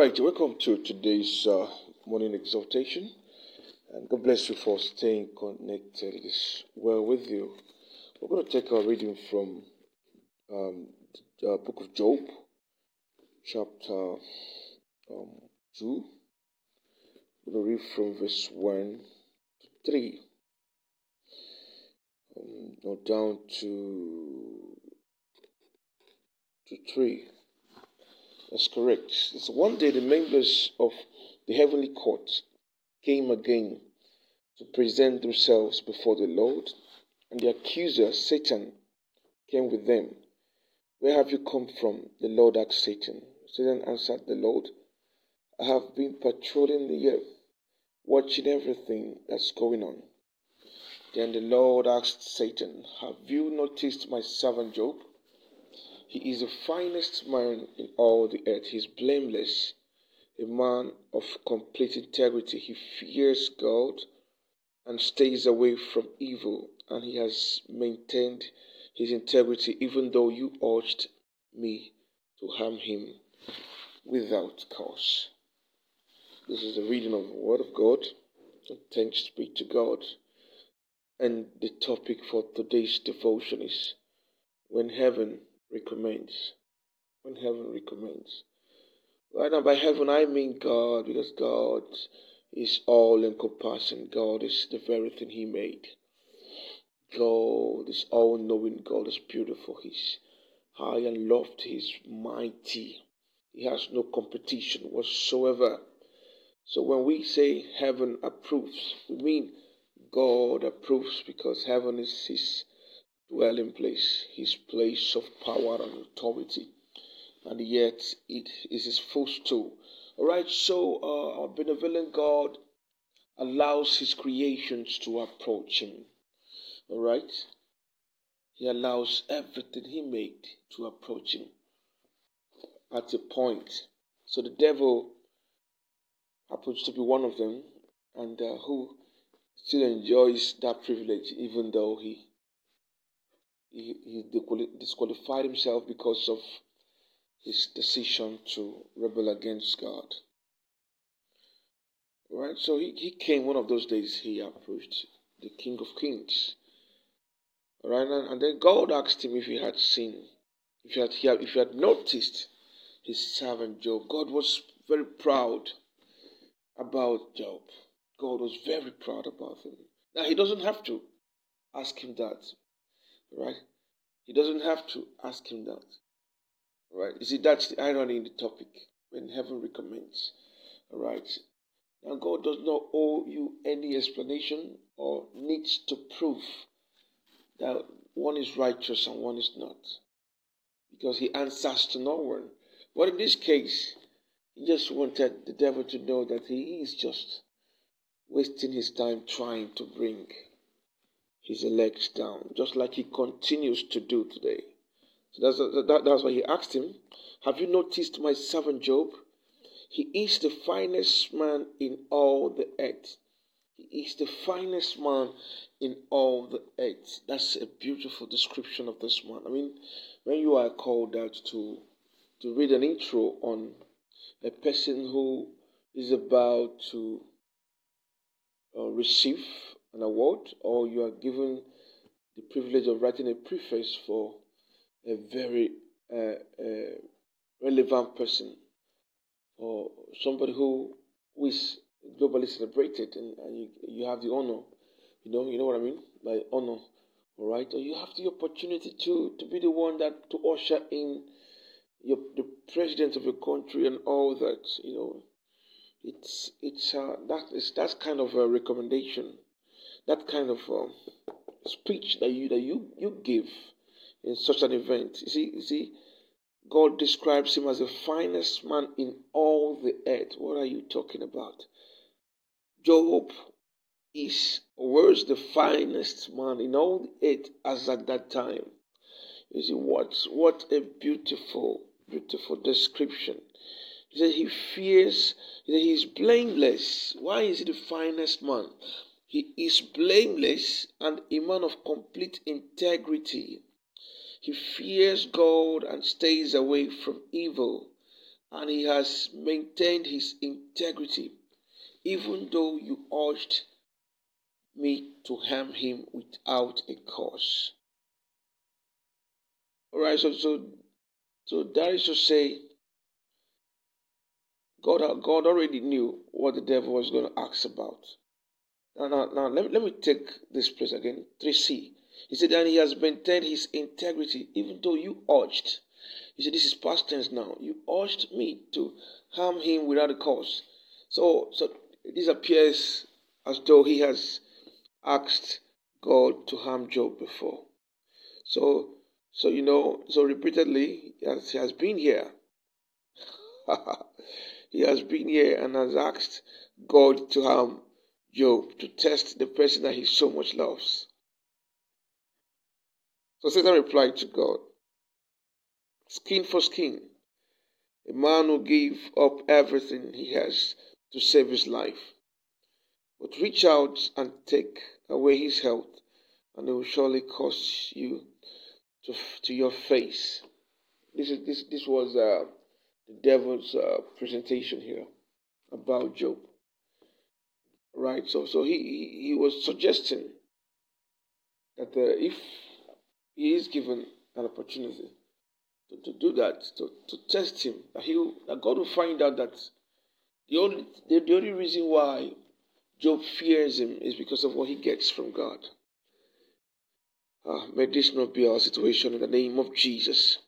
right, welcome to today's uh, morning exhortation. And God bless you for staying connected. It is well with you. We're going to take our reading from um, the book of Job, chapter um, 2. We're going to read from verse 1 to 3. Um, down to, to 3. That's correct. So one day the members of the heavenly court came again to present themselves before the Lord, and the accuser, Satan, came with them. Where have you come from? The Lord asked Satan. Satan answered the Lord, I have been patrolling the earth, watching everything that's going on. Then the Lord asked Satan, Have you noticed my servant Job? He is the finest man in all the earth. He is blameless, a man of complete integrity. He fears God and stays away from evil, and he has maintained his integrity even though you urged me to harm him without cause. This is the reading of the Word of God. Thanks be to God. And the topic for today's devotion is When Heaven recommends. When heaven recommends. Right now, by heaven, I mean God, because God is all encompassing. God is the very thing He made. God is all knowing. God is beautiful. He's high and lofty. He's mighty. He has no competition whatsoever. So when we say heaven approves, we mean God approves because heaven is His dwelling place, his place of power and authority, and yet it is his footstool. All right, so uh, our benevolent God allows his creations to approach him. All right, he allows everything he made to approach him at a point. So the devil happens to be one of them, and uh, who still enjoys that privilege, even though he he, he disqualified himself because of his decision to rebel against God. Right? So he, he came one of those days, he approached the King of Kings. Right? And, and then God asked him if he had seen, if he had, he had, if he had noticed his servant Job. God was very proud about Job. God was very proud about him. Now, he doesn't have to ask him that Right? He doesn't have to ask him that. Right? You see, that's the irony in the topic when heaven recommends. Right? Now, God does not owe you any explanation or needs to prove that one is righteous and one is not. Because he answers to no one. But in this case, he just wanted the devil to know that he is just wasting his time trying to bring his elect down, just like he continues to do today. So that's, that, that's why he asked him, Have you noticed my servant Job? He is the finest man in all the earth. He is the finest man in all the earth. That's a beautiful description of this man. I mean, when you are called out to to read an intro on a person who is about to uh, receive an award or you are given the privilege of writing a preface for a very uh, uh, relevant person or somebody who, who is globally celebrated and, and you, you have the honor you know you know what i mean by honor all right? Or you have the opportunity to to be the one that to usher in your the president of your country and all that you know? It's it's uh, that is that's kind of a recommendation that kind of um, speech that you that you you give in such an event. You see, you see, God describes him as the finest man in all the earth. What are you talking about? Job is was the finest man in all the earth as at that time. You see what what a beautiful, beautiful description. He said he fears, he said he's blameless. Why is he the finest man? He is blameless and a man of complete integrity. He fears God and stays away from evil. and he has maintained his integrity, even though you urged me to harm him without a cause. All right, so so so that is to say, God God already knew what the devil was going to ask about. Now, now, now let, me, let me take this place again. 3c. He said, and he has maintained his integrity, even though you urged. He said, this is past tense now. You urged me to harm him without a cause. So, so this appears as though he has asked God to harm Job before. So, so you know, so repeatedly he has, he has been here. he has been here and has asked God to harm Job to test the person that he so much loves. So Satan replied to God, Skin for skin. A man who gave up everything he has to save his life. But reach out and take away his health, and it will surely cost you to, to your face. This is this this was uh, the devil's uh, presentation here about Job. Right. So so he he was suggesting that uh, if he is given an opportunity to, to do that, to, to test him, that he that God will find out that the only the, the only reason why Job fears him is because of what he gets from God. Uh, may this not be our situation in the name of Jesus.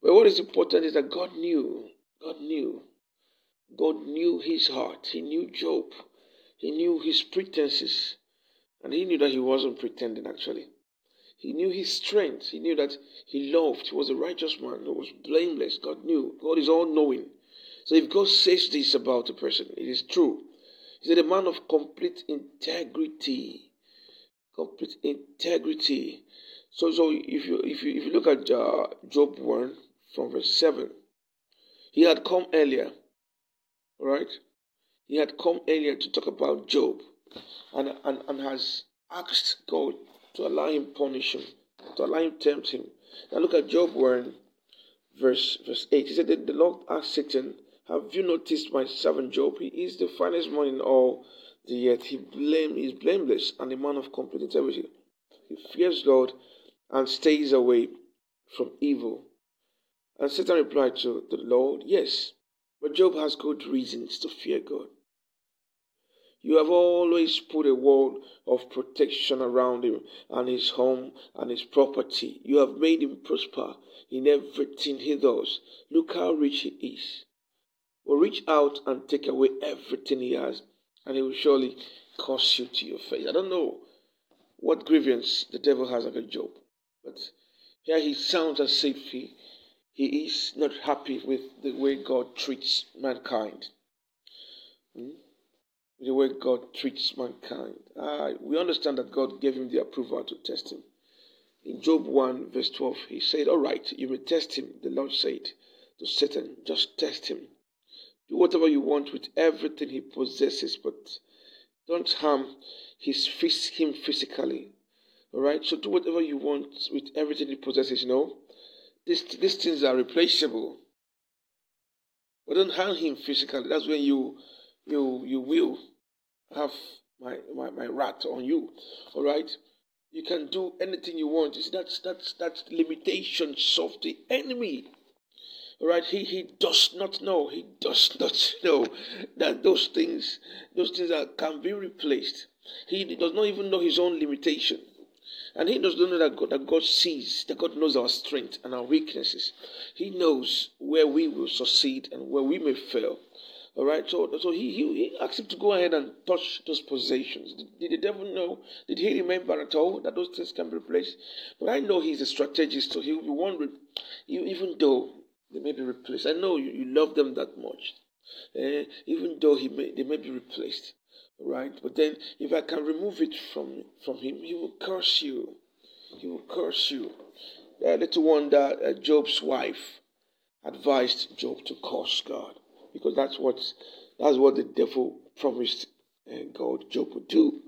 But what is important is that God knew, God knew, God knew his heart. He knew Job. He knew his pretenses. And he knew that he wasn't pretending actually. He knew his strength. He knew that he loved. He was a righteous man. He was blameless. God knew. God is all knowing. So if God says this about a person, it is true. He said, a man of complete integrity complete integrity. So, so if you if you if you look at uh, Job one from verse seven, he had come earlier, right? He had come earlier to talk about Job, and and, and has asked God to allow him punish him, to allow him tempt him. Now look at Job one, verse verse eight. He said that the Lord asked Satan, "Have you noticed my servant Job? He is the finest man in all." The earth. he blame, is blameless and a man of complete integrity. He fears God and stays away from evil. And Satan replied to the Lord, Yes, but Job has good reasons to fear God. You have always put a wall of protection around him and his home and his property. You have made him prosper in everything he does. Look how rich he is. Well, reach out and take away everything he has and he will surely curse you to your face. I don't know what grievance the devil has against Job, but here he sounds as if he, he is not happy with the way God treats mankind. Hmm? The way God treats mankind. Uh, we understand that God gave him the approval to test him. In Job 1, verse 12, he said, All right, you may test him. The Lord said to Satan, Just test him do whatever you want with everything he possesses, but don't harm his him physically. All right. So do whatever you want with everything he possesses. You know, these these things are replaceable. But don't harm him physically. That's when you you you will have my my, my wrath on you. All right. You can do anything you want. See, that's that's that's limitations of the enemy. All right? He he does not know. He does not know that those things, those things are, can be replaced. He does not even know his own limitation. And he does not know that God, that God sees, that God knows our strength and our weaknesses. He knows where we will succeed and where we may fail. All right, so so he, he, he asked him to go ahead and touch those possessions. Did, did, the devil know? Did he remember at all that those things can be replaced? But I know he's a strategist, so he'll be wondering, even though they may be replaced. I know you, you love them that much. Eh, even though he may, they may be replaced. Right? But then if I can remove it from from him, he will curse you. He will curse you. Uh, little wonder uh, Job's wife advised Job to curse God. Because that's what that's what the devil promised uh, God Job would do.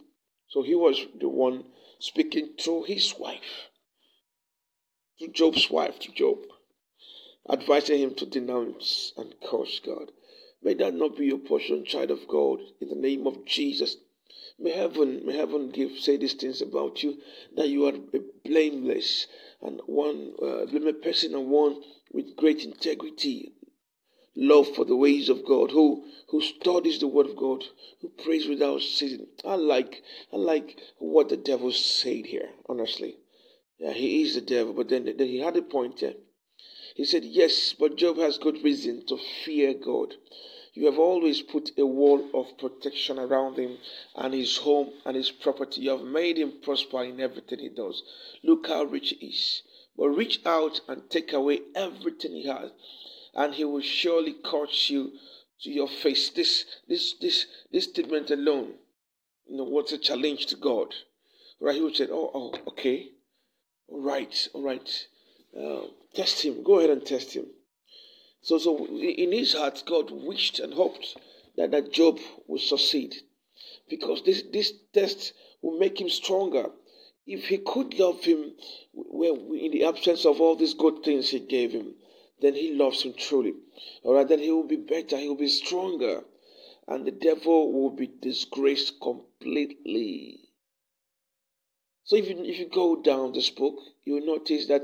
So he was the one speaking through his wife. To Job's wife, to Job. advising him to denounce and curse God. May that not be your portion, child of God, in the name of Jesus. May heaven, may heaven give say these things about you that you are blameless and one uh, blameless person and one with great integrity, love for the ways of God, who who studies the word of God, who prays without ceasing. I like I like what the devil said here, honestly. Yeah, he is the devil, but then, then he had a point there. He said, Yes, but Job has good reason to fear God. You have always put a wall of protection around him and his home and his property. You have made him prosper in everything he does. Look how rich he is. But reach out and take away everything he has, and he will surely curse you to your face. This this this this statement alone, you know, what's a challenge to God? Right? He would say, Oh, oh, okay. All right, all right. Uh, test him. Go ahead and test him. So, so in his heart, God wished and hoped that, that Job would succeed because this, this test will make him stronger. If he could love him well, in the absence of all these good things he gave him, then he loves him truly. All right, then he will be better, he will be stronger, and the devil will be disgraced completely. So if you, if you go down this book, you will notice that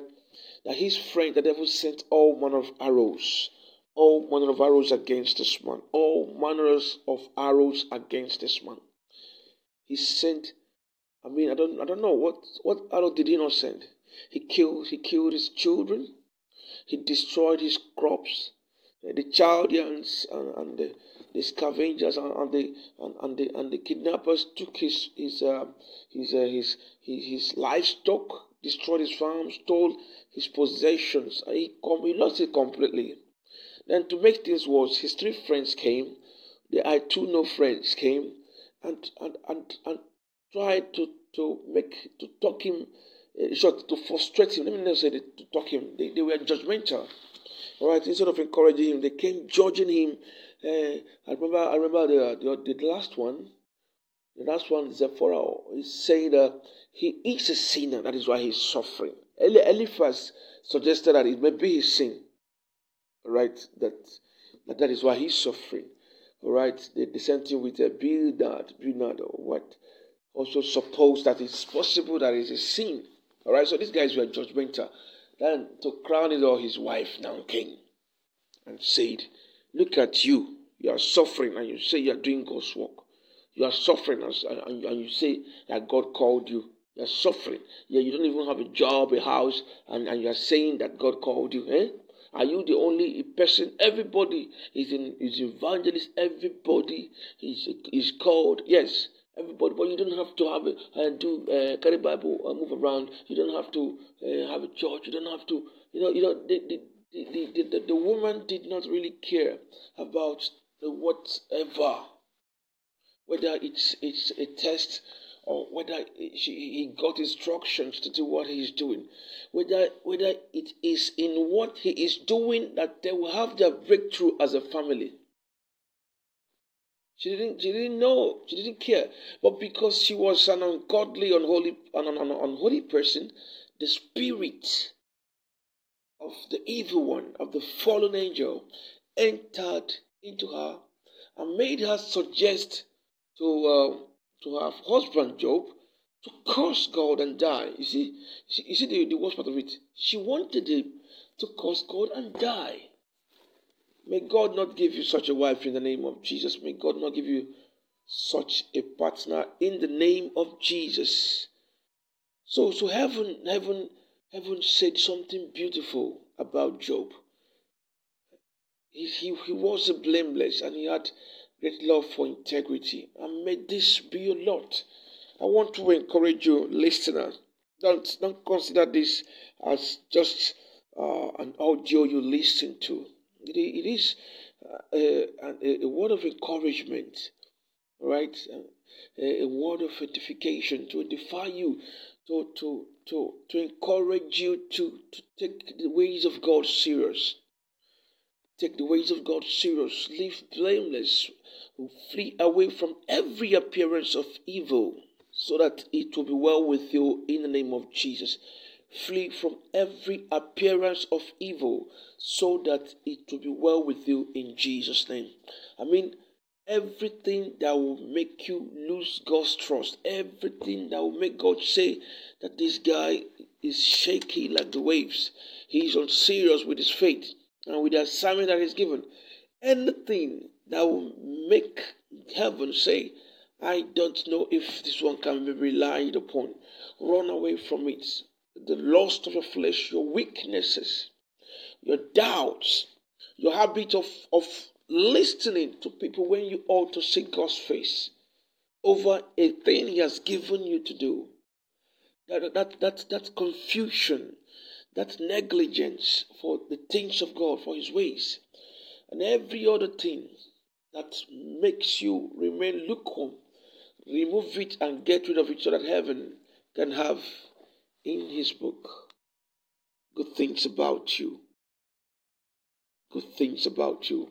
that his friend, the devil, sent all manner of arrows, all manner of arrows against this man, all manners of arrows against this man. He sent. I mean, I don't, I don't know what what arrow did he not send. He killed, he killed his children. He destroyed his crops. The Chaldeans and, and the, the scavengers and, and, the and, and, the and the kidnappers took his his uh, his, uh, his his his livestock, destroyed his farm, stole his possessions. He, com- he lost it completely. Then, to make things worse, his three friends came. The I two no friends came and, and, and, and tried to, to make, to talk him, uh, short, to frustrate him. Let me not say to talk him. They, they were judgmental. All right, instead of encouraging him, they came judging him. Uh, I remember, I remember the, the, the last one. The last one, Zephora, is saying that he is a sinner. That is why he's suffering. Eliphaz suggested that it may be his sin, right? That that, that is why he's suffering. All right, the, the same thing with uh, Bildad, Bildad, or what? Also suppose that it's possible that it's a sin. All right, so these guys were judgmental. Then to crown it all, his wife now came and said, "Look at you. You are suffering, and you say you are doing God's work. You are suffering, and, and you say that God called you. You're suffering. Yeah, you don't even have a job, a house, and, and you're saying that God called you. Eh? Are you the only person? Everybody is in is evangelist. Everybody is is called. Yes, everybody. But you don't have to have a uh, do uh, carry Bible uh, move around. You don't have to uh, have a church. You don't have to. You know. You know. The the, the, the, the, woman did not really care about the whatever, whether it's it's a test or whether he got instructions to do what he's doing, whether whether it is in what he is doing that they will have their breakthrough as a family. She didn't, she didn't know, she didn't care. But because she was an ungodly, unholy, an, an, an unholy person, the spirit of the evil one, of the fallen angel, entered into her and made her suggest to uh, to her husband Job to curse God and die. You see, you see the, the worst part of it. She wanted him to curse God and die. May God not give you such a wife in the name of Jesus. May God not give you such a partner in the name of Jesus. So, so heaven, heaven, heaven said something beautiful about Job. He, he, he was blameless and he had great love for integrity. And may this be your lot. I want to encourage you, listener. Don't, don't consider this as just uh, an audio you listen to. It, is uh, a, a, word of encouragement, right? A, a word of edification to edify you, to, to, to, to encourage you to, to take the ways of God serious. Take the ways of God serious. Live blameless. Flee away from every appearance of evil so that it will be well with you in the name of Jesus. Flee from every appearance of evil so that it will be well with you in Jesus' name. I mean, everything that will make you lose God's trust, everything that will make God say that this guy is shaky like the waves, he's unserious with his faith and with the assignment that he's given. Anything that will make heaven say, I don't know if this one can be relied upon. Run away from it the lust of your flesh, your weaknesses, your doubts, your habit of, of listening to people when you ought to seek God's face over a thing He has given you to do. That, that, that, that confusion, that negligence for the things of God, for His ways, and every other thing that makes you remain lukewarm, remove it and get rid of it so that heaven can have in his book good things about you. Good things about you.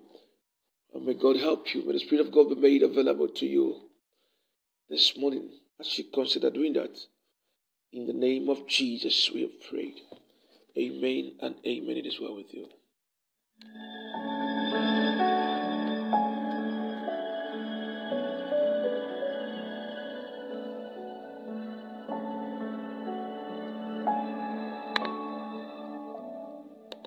And may God help you. May the Spirit of God be made available to you this morning as you consider doing that. In the name of Jesus, we have prayed. Amen and amen. It is well with you.